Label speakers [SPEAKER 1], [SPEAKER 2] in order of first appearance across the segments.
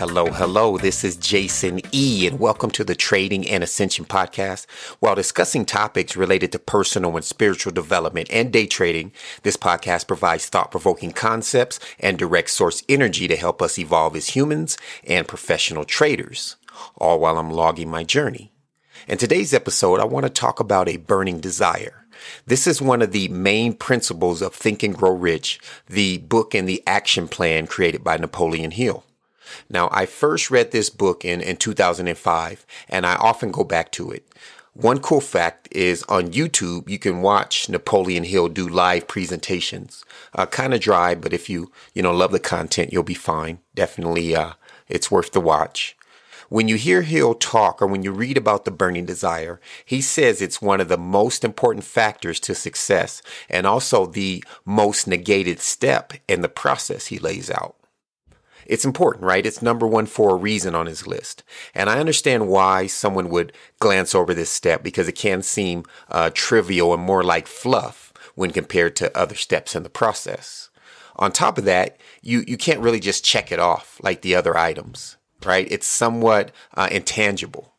[SPEAKER 1] Hello, hello. This is Jason E, and welcome to the Trading and Ascension podcast. While discussing topics related to personal and spiritual development and day trading, this podcast provides thought provoking concepts and direct source energy to help us evolve as humans and professional traders, all while I'm logging my journey. In today's episode, I want to talk about a burning desire. This is one of the main principles of Think and Grow Rich, the book and the action plan created by Napoleon Hill. Now, I first read this book in, in 2005, and I often go back to it. One cool fact is on YouTube, you can watch Napoleon Hill do live presentations. Uh, kind of dry, but if you, you know, love the content, you'll be fine. Definitely, uh, it's worth the watch. When you hear Hill talk or when you read about the burning desire, he says it's one of the most important factors to success and also the most negated step in the process he lays out. It's important, right? It's number one for a reason on his list. And I understand why someone would glance over this step because it can seem uh, trivial and more like fluff when compared to other steps in the process. On top of that, you, you can't really just check it off like the other items right? It's somewhat uh, intangible.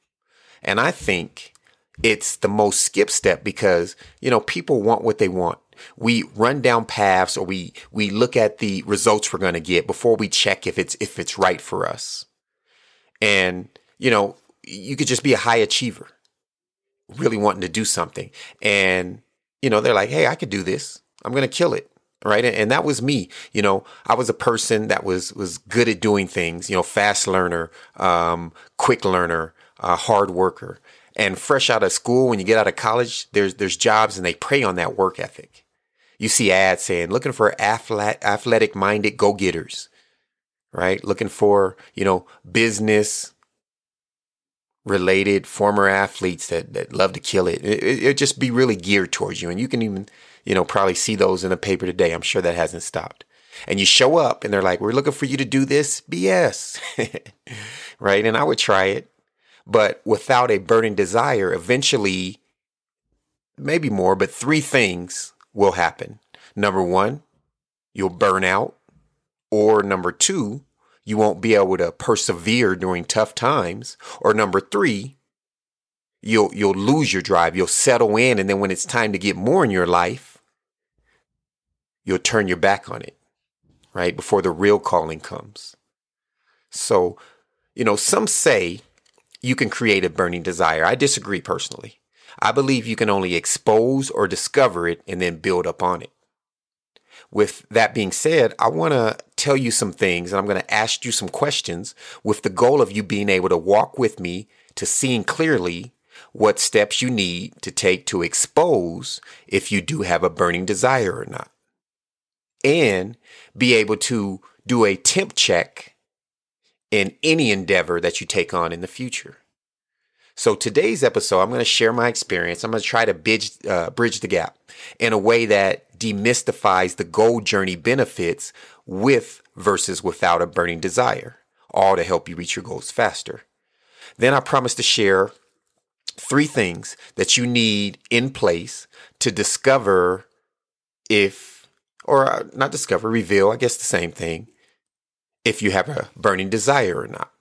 [SPEAKER 1] And I think it's the most skip step because, you know, people want what they want. We run down paths or we, we look at the results we're going to get before we check if it's, if it's right for us. And, you know, you could just be a high achiever, really wanting to do something. And, you know, they're like, Hey, I could do this. I'm going to kill it right? And that was me you know? I was a person that was was good at doing things you know fast learner um, quick learner uh, hard worker. And fresh out of school when you get out of college there's there's jobs and they prey on that work ethic. You see ads saying looking for athletic minded go-getters right? Looking for you know business related former athletes that, that love to kill it. It, it. it just be really geared towards you. And you can even you know, probably see those in the paper today. I'm sure that hasn't stopped. And you show up and they're like, we're looking for you to do this. BS. right. And I would try it. But without a burning desire, eventually, maybe more, but three things will happen. Number one, you'll burn out. Or number two, you won't be able to persevere during tough times. Or number three, you'll you'll lose your drive. You'll settle in, and then when it's time to get more in your life, you'll turn your back on it, right? Before the real calling comes. So, you know, some say you can create a burning desire. I disagree personally. I believe you can only expose or discover it and then build up on it. With that being said, I want to tell you some things and I'm going to ask you some questions with the goal of you being able to walk with me to seeing clearly what steps you need to take to expose if you do have a burning desire or not and be able to do a temp check in any endeavor that you take on in the future. So today's episode, I'm going to share my experience. I'm going to try to bridge, uh, bridge the gap in a way that demystifies the goal journey benefits with versus without a burning desire, all to help you reach your goals faster. Then I promise to share three things that you need in place to discover if or uh, not discover, reveal, I guess the same thing, if you have a burning desire or not,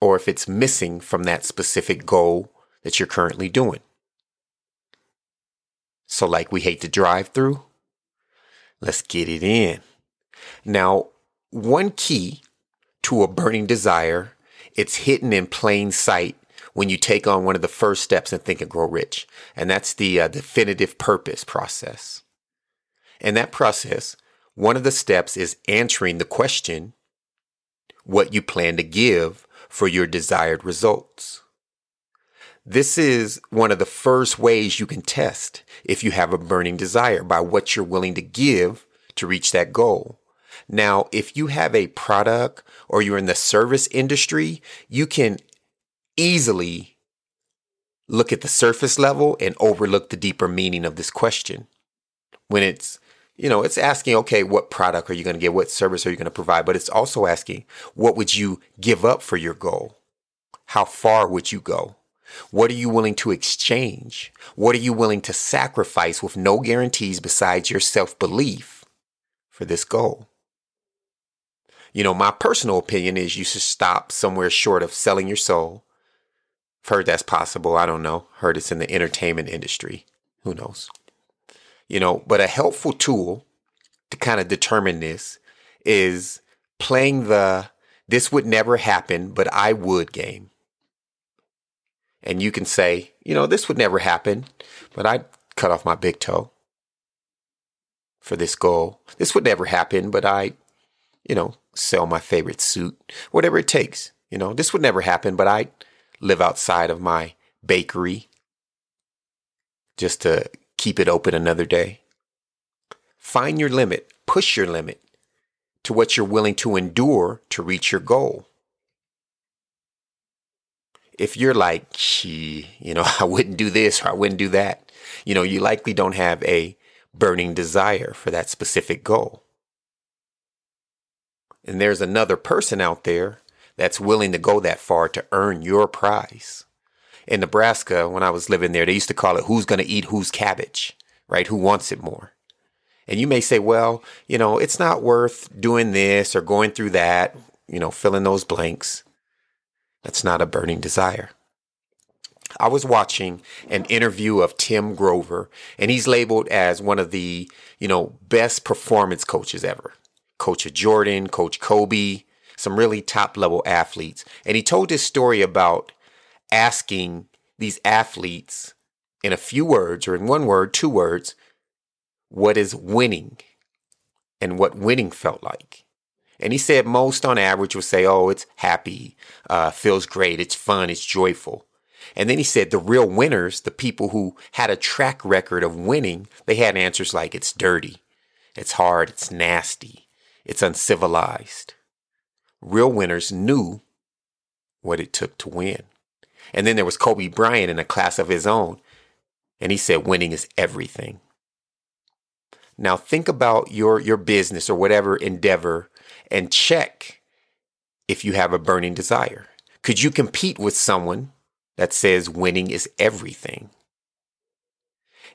[SPEAKER 1] or if it's missing from that specific goal that you're currently doing. So, like we hate to drive through, let's get it in. Now, one key to a burning desire, it's hidden in plain sight when you take on one of the first steps in Think and Grow Rich, and that's the uh, definitive purpose process. In that process, one of the steps is answering the question what you plan to give for your desired results. This is one of the first ways you can test if you have a burning desire by what you're willing to give to reach that goal. Now, if you have a product or you're in the service industry, you can easily look at the surface level and overlook the deeper meaning of this question. When it's you know, it's asking, okay, what product are you going to get? What service are you going to provide? But it's also asking, what would you give up for your goal? How far would you go? What are you willing to exchange? What are you willing to sacrifice with no guarantees besides your self belief for this goal? You know, my personal opinion is you should stop somewhere short of selling your soul. I've heard that's possible. I don't know. Heard it's in the entertainment industry. Who knows? You know, but a helpful tool to kind of determine this is playing the this would never happen, but I would game. And you can say, you know, this would never happen, but I'd cut off my big toe for this goal. This would never happen, but I, you know, sell my favorite suit, whatever it takes. You know, this would never happen, but I live outside of my bakery just to keep it open another day. Find your limit, push your limit to what you're willing to endure to reach your goal. If you're like, gee, you know, I wouldn't do this or I wouldn't do that, you know, you likely don't have a burning desire for that specific goal. And there's another person out there that's willing to go that far to earn your prize. In Nebraska, when I was living there, they used to call it who's going to eat whose cabbage, right? Who wants it more? And you may say, well, you know, it's not worth doing this or going through that, you know, filling those blanks. That's not a burning desire. I was watching an interview of Tim Grover, and he's labeled as one of the, you know, best performance coaches ever. Coach of Jordan, Coach Kobe, some really top level athletes. And he told this story about asking these athletes in a few words or in one word, two words, what is winning and what winning felt like. And he said most on average would say, oh, it's happy, uh, feels great, it's fun, it's joyful. And then he said the real winners, the people who had a track record of winning, they had answers like it's dirty, it's hard, it's nasty, it's uncivilized. Real winners knew what it took to win. And then there was Kobe Bryant in a class of his own. And he said winning is everything. Now think about your, your business or whatever endeavor and check if you have a burning desire. Could you compete with someone that says winning is everything?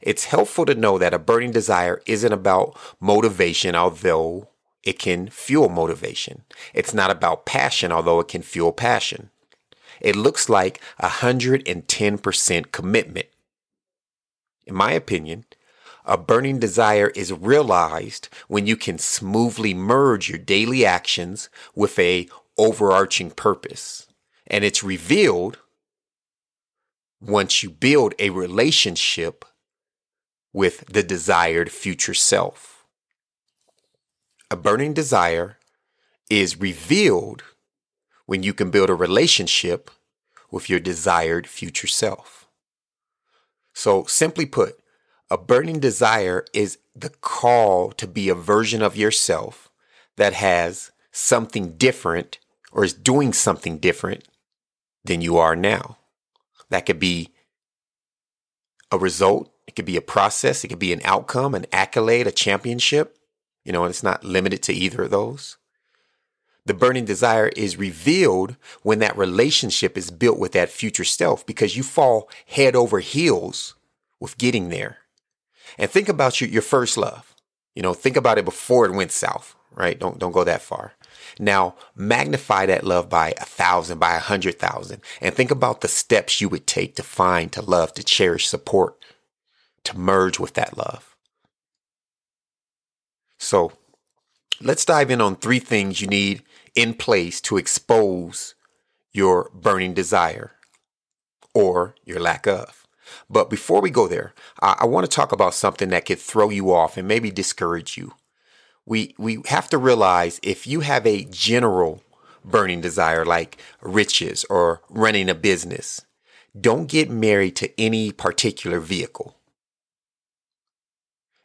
[SPEAKER 1] It's helpful to know that a burning desire isn't about motivation, although it can fuel motivation. It's not about passion, although it can fuel passion. It looks like 110% commitment. In my opinion, a burning desire is realized when you can smoothly merge your daily actions with a overarching purpose. And it's revealed once you build a relationship with the desired future self. A burning desire is revealed when you can build a relationship with your desired future self. So simply put, a burning desire is the call to be a version of yourself that has something different or is doing something different than you are now. That could be a result, it could be a process, it could be an outcome, an accolade, a championship. You know, and it's not limited to either of those. The burning desire is revealed when that relationship is built with that future self because you fall head over heels with getting there. And think about your, your first love. You know, think about it before it went south, right? Don't, don't go that far. Now magnify that love by a thousand, by a hundred thousand, and think about the steps you would take to find, to love, to cherish, support, to merge with that love. So let's dive in on three things you need in place to expose your burning desire or your lack of. But before we go there, I, I want to talk about something that could throw you off and maybe discourage you. We, we have to realize if you have a general burning desire like riches or running a business, don't get married to any particular vehicle.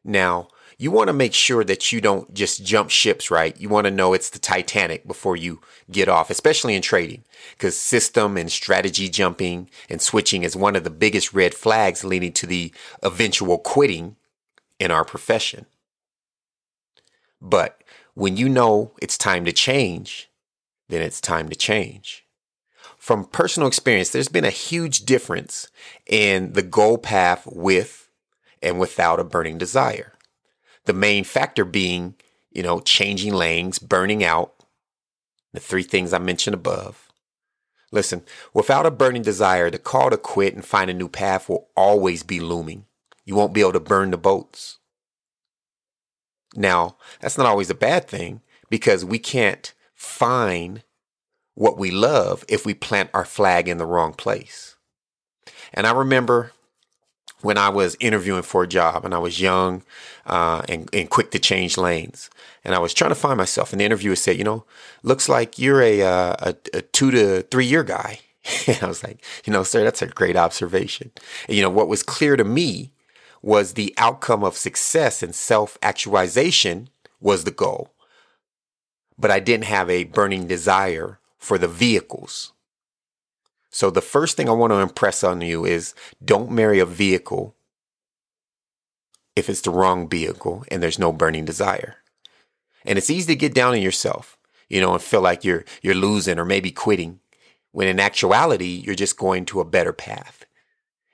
[SPEAKER 1] Now, you want to make sure that you don't just jump ships, right? You want to know it's the Titanic before you get off, especially in trading, because system and strategy jumping and switching is one of the biggest red flags leading to the eventual quitting in our profession. But when you know it's time to change, then it's time to change. from personal experience, there's been a huge difference in the goal path with and without a burning desire. The main factor being, you know, changing lanes, burning out, the three things I mentioned above. Listen, without a burning desire, the call to quit and find a new path will always be looming. You won't be able to burn the boats. Now, that's not always a bad thing because we can't find what we love if we plant our flag in the wrong place. And I remember when I was interviewing for a job and I was young uh, and, and quick to change lanes. And I was trying to find myself. And the interviewer said, you know, looks like you're a, uh, a, a two to three year guy. and I was like, you know, sir, that's a great observation. And, you know, what was clear to me was the outcome of success and self actualization was the goal. But I didn't have a burning desire for the vehicles. So the first thing I want to impress on you is don't marry a vehicle if it's the wrong vehicle and there's no burning desire. And it's easy to get down on yourself, you know, and feel like you're you're losing or maybe quitting when in actuality you're just going to a better path.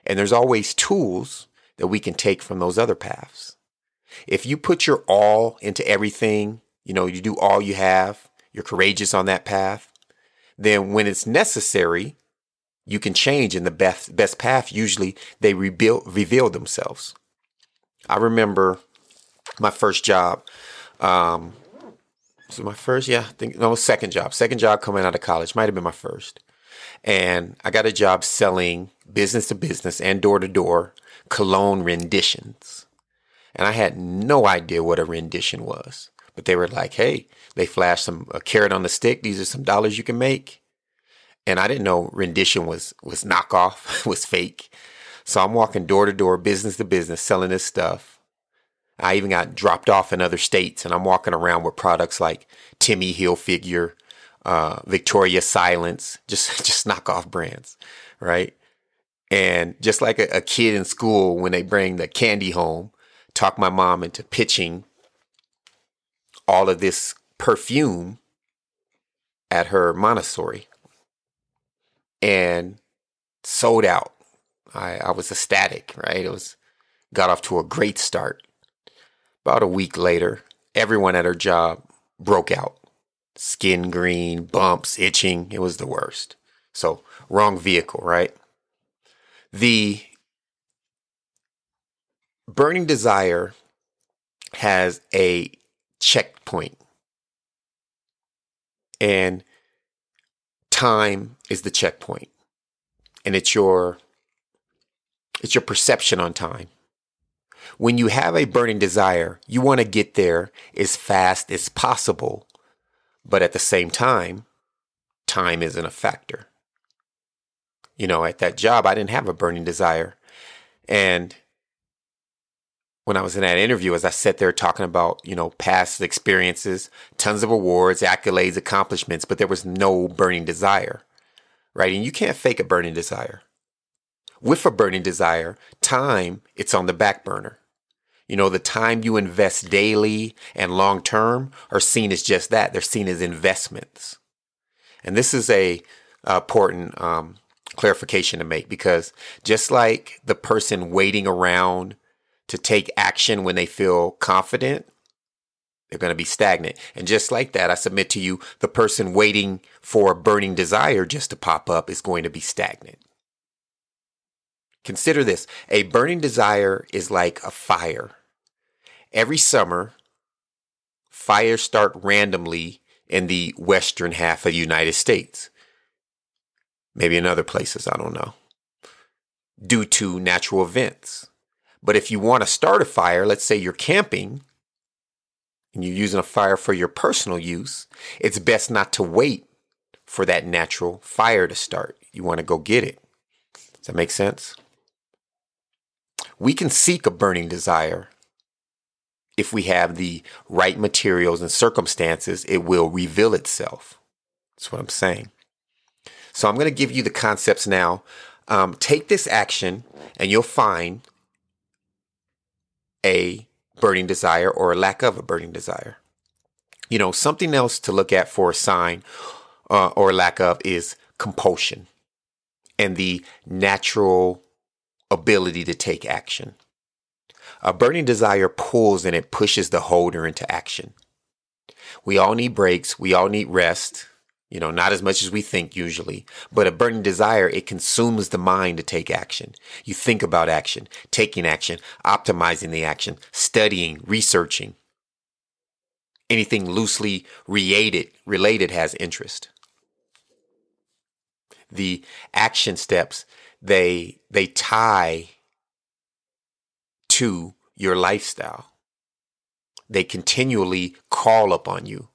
[SPEAKER 1] And there's always tools that we can take from those other paths. If you put your all into everything, you know, you do all you have, you're courageous on that path, then when it's necessary, you can change in the best best path. Usually they reveal reveal themselves. I remember my first job. Um, so my first, yeah, I think no second job. Second job coming out of college might have been my first, and I got a job selling business to business and door to door cologne renditions, and I had no idea what a rendition was. But they were like, "Hey, they flashed some a carrot on the stick. These are some dollars you can make." And I didn't know rendition was was knockoff, was fake. So I'm walking door to door, business to business, selling this stuff. I even got dropped off in other states, and I'm walking around with products like Tommy Hilfiger, uh, Victoria Silence, just just knockoff brands, right? And just like a, a kid in school when they bring the candy home, talk my mom into pitching all of this perfume at her Montessori and sold out. I, I was ecstatic, right? It was got off to a great start. About a week later, everyone at her job broke out. Skin green, bumps, itching. It was the worst. So, wrong vehicle, right? The burning desire has a checkpoint. And time is the checkpoint. And it's your it's your perception on time. When you have a burning desire you want to get there as fast as possible but at the same time time isn't a factor. You know at that job i didn't have a burning desire. And when I was in that interview, as I sat there talking about, you know, past experiences, tons of awards, accolades, accomplishments, but there was no burning desire, right? And you can't fake a burning desire. With a burning desire, time, it's on the back burner. You know, the time you invest daily and long term are seen as just that. They're seen as investments. And this is a important um, clarification to make because just like the person waiting around to take action when they feel confident, they're going to be stagnant. And just like that, I submit to you, the person waiting for a burning desire just to pop up is going to be stagnant. Consider this a burning desire is like a fire. Every summer, fires start randomly in the western half of the United States. Maybe in other places, I don't know. Due to natural events. But if you want to start a fire, let's say you're camping and you're using a fire for your personal use, it's best not to wait for that natural fire to start. You want to go get it. Does that make sense? We can seek a burning desire. If we have the right materials and circumstances, it will reveal itself. That's what I'm saying. So I'm going to give you the concepts now. Um, take this action, and you'll find a burning desire or a lack of a burning desire. You know, something else to look at for a sign uh, or lack of is compulsion and the natural ability to take action. A burning desire pulls and it pushes the holder into action. We all need breaks. We all need rest. You know, not as much as we think usually, but a burning desire, it consumes the mind to take action. You think about action, taking action, optimizing the action, studying, researching. Anything loosely related, related has interest. The action steps, they, they tie to your lifestyle. They continually call upon you.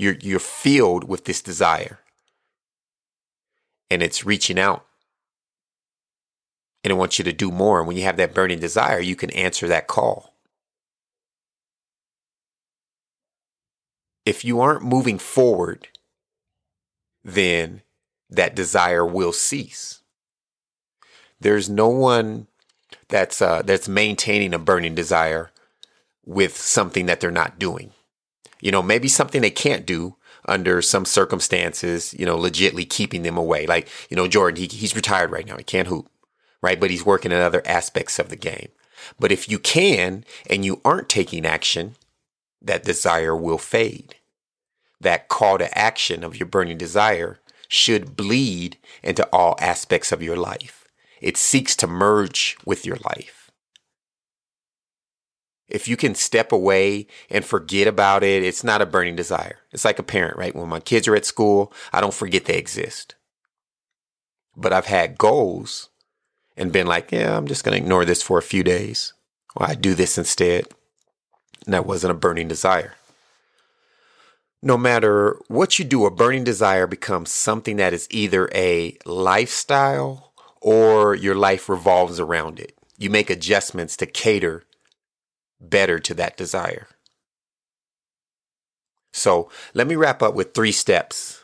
[SPEAKER 1] You're, you're filled with this desire. And it's reaching out. And it wants you to do more. And when you have that burning desire, you can answer that call. If you aren't moving forward, then that desire will cease. There's no one that's uh, that's maintaining a burning desire with something that they're not doing. You know, maybe something they can't do under some circumstances, you know, legitly keeping them away. Like, you know, Jordan, he, he's retired right now. He can't hoop, right? But he's working in other aspects of the game. But if you can and you aren't taking action, that desire will fade. That call to action of your burning desire should bleed into all aspects of your life. It seeks to merge with your life. If you can step away and forget about it, it's not a burning desire. It's like a parent, right? When my kids are at school, I don't forget they exist. But I've had goals and been like, yeah, I'm just going to ignore this for a few days. Or I do this instead. And that wasn't a burning desire. No matter what you do, a burning desire becomes something that is either a lifestyle or your life revolves around it. You make adjustments to cater better to that desire. So let me wrap up with three steps,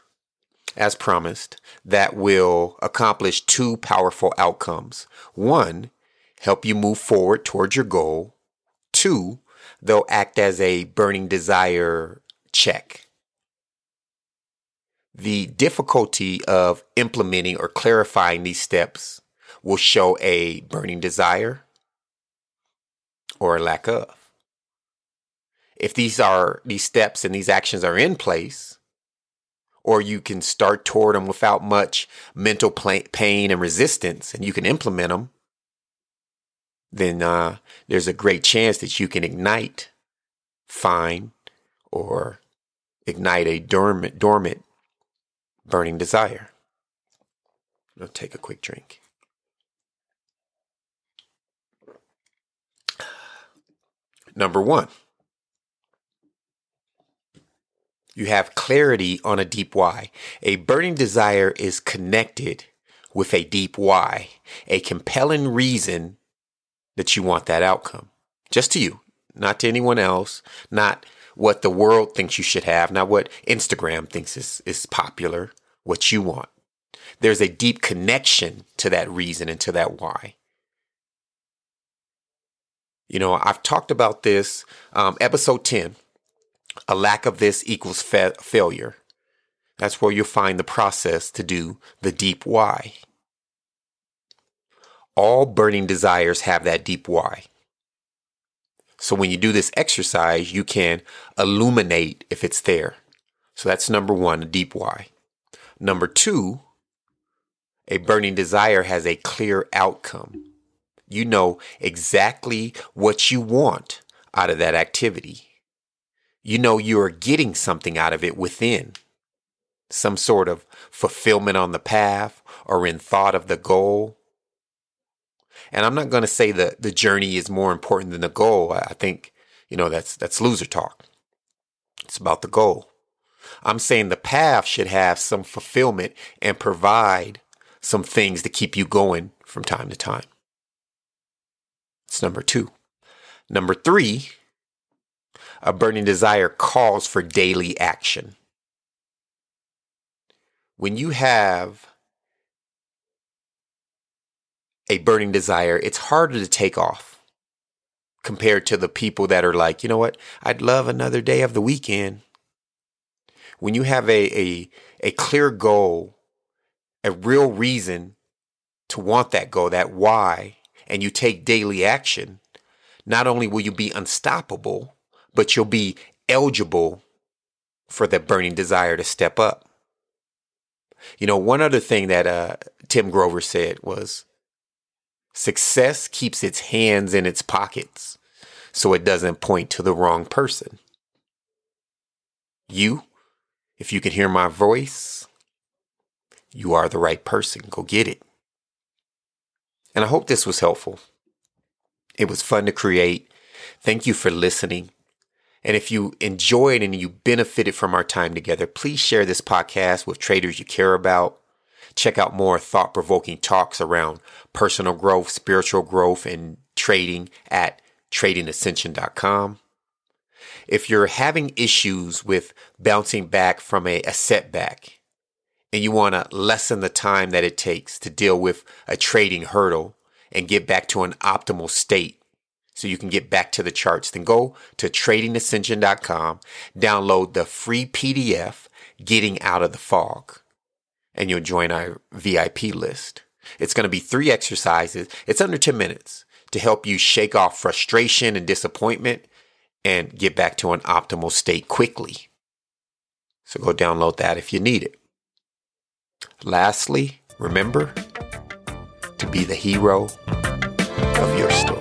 [SPEAKER 1] as promised, that will accomplish two powerful outcomes. One, help you move forward towards your goal. Two, they'll act as a burning desire check the difficulty of implementing or clarifying these steps will show a burning desire or a lack of. If these are these steps and these actions are in place, or you can start toward them without much mental pain and resistance, and you can implement them, then uh, there's a great chance that you can ignite, find, or ignite a dormant, dormant burning desire. I'll take a quick drink. Number one, you have clarity on a deep why. A burning desire is connected with a deep why, a compelling reason that you want that outcome. Just to you, not to anyone else, not what the world thinks you should have, not what Instagram thinks is, is popular, what you want. There's a deep connection to that reason and to that why. You know, I've talked about this, um, episode 10. A lack of this equals fa- failure. That's where you'll find the process to do the deep why. All burning desires have that deep why. So when you do this exercise, you can illuminate if it's there. So that's number one, a deep why. Number two, a burning desire has a clear outcome. You know exactly what you want out of that activity. You know you are getting something out of it within. Some sort of fulfillment on the path or in thought of the goal and I'm not going to say that the journey is more important than the goal. I think, you know, that's, that's loser talk. It's about the goal. I'm saying the path should have some fulfillment and provide some things to keep you going from time to time. Number two. Number three, a burning desire calls for daily action. When you have a burning desire, it's harder to take off compared to the people that are like, you know what, I'd love another day of the weekend. When you have a, a, a clear goal a real reason to want that goal, that why, and you take daily action, not only will you be unstoppable, but you'll be eligible for that burning desire to step up. You know, one other thing that uh, Tim Grover said was success keeps its hands in its pockets so it doesn't point to the wrong person. You, if you can hear my voice, you are the right person. Go get it. And I hope this was helpful. It was fun to create. Thank you for listening. And if you enjoyed and you benefited from our time together, please share this podcast with traders you care about. Check out more thought provoking talks around personal growth, spiritual growth, and trading at tradingascension.com. If you're having issues with bouncing back from a, a setback and you want to lessen the time that it takes to deal with a trading hurdle and get back to an optimal state so you can get back to the charts, then go to tradingascension.com, download the free PDF, Getting Out of the Fog, and you'll join our VIP list. It's going to be three exercises. It's under 10 minutes to help you shake off frustration and disappointment and get back to an optimal state quickly. So go download that if you need it. Lastly, remember to be the hero of your story.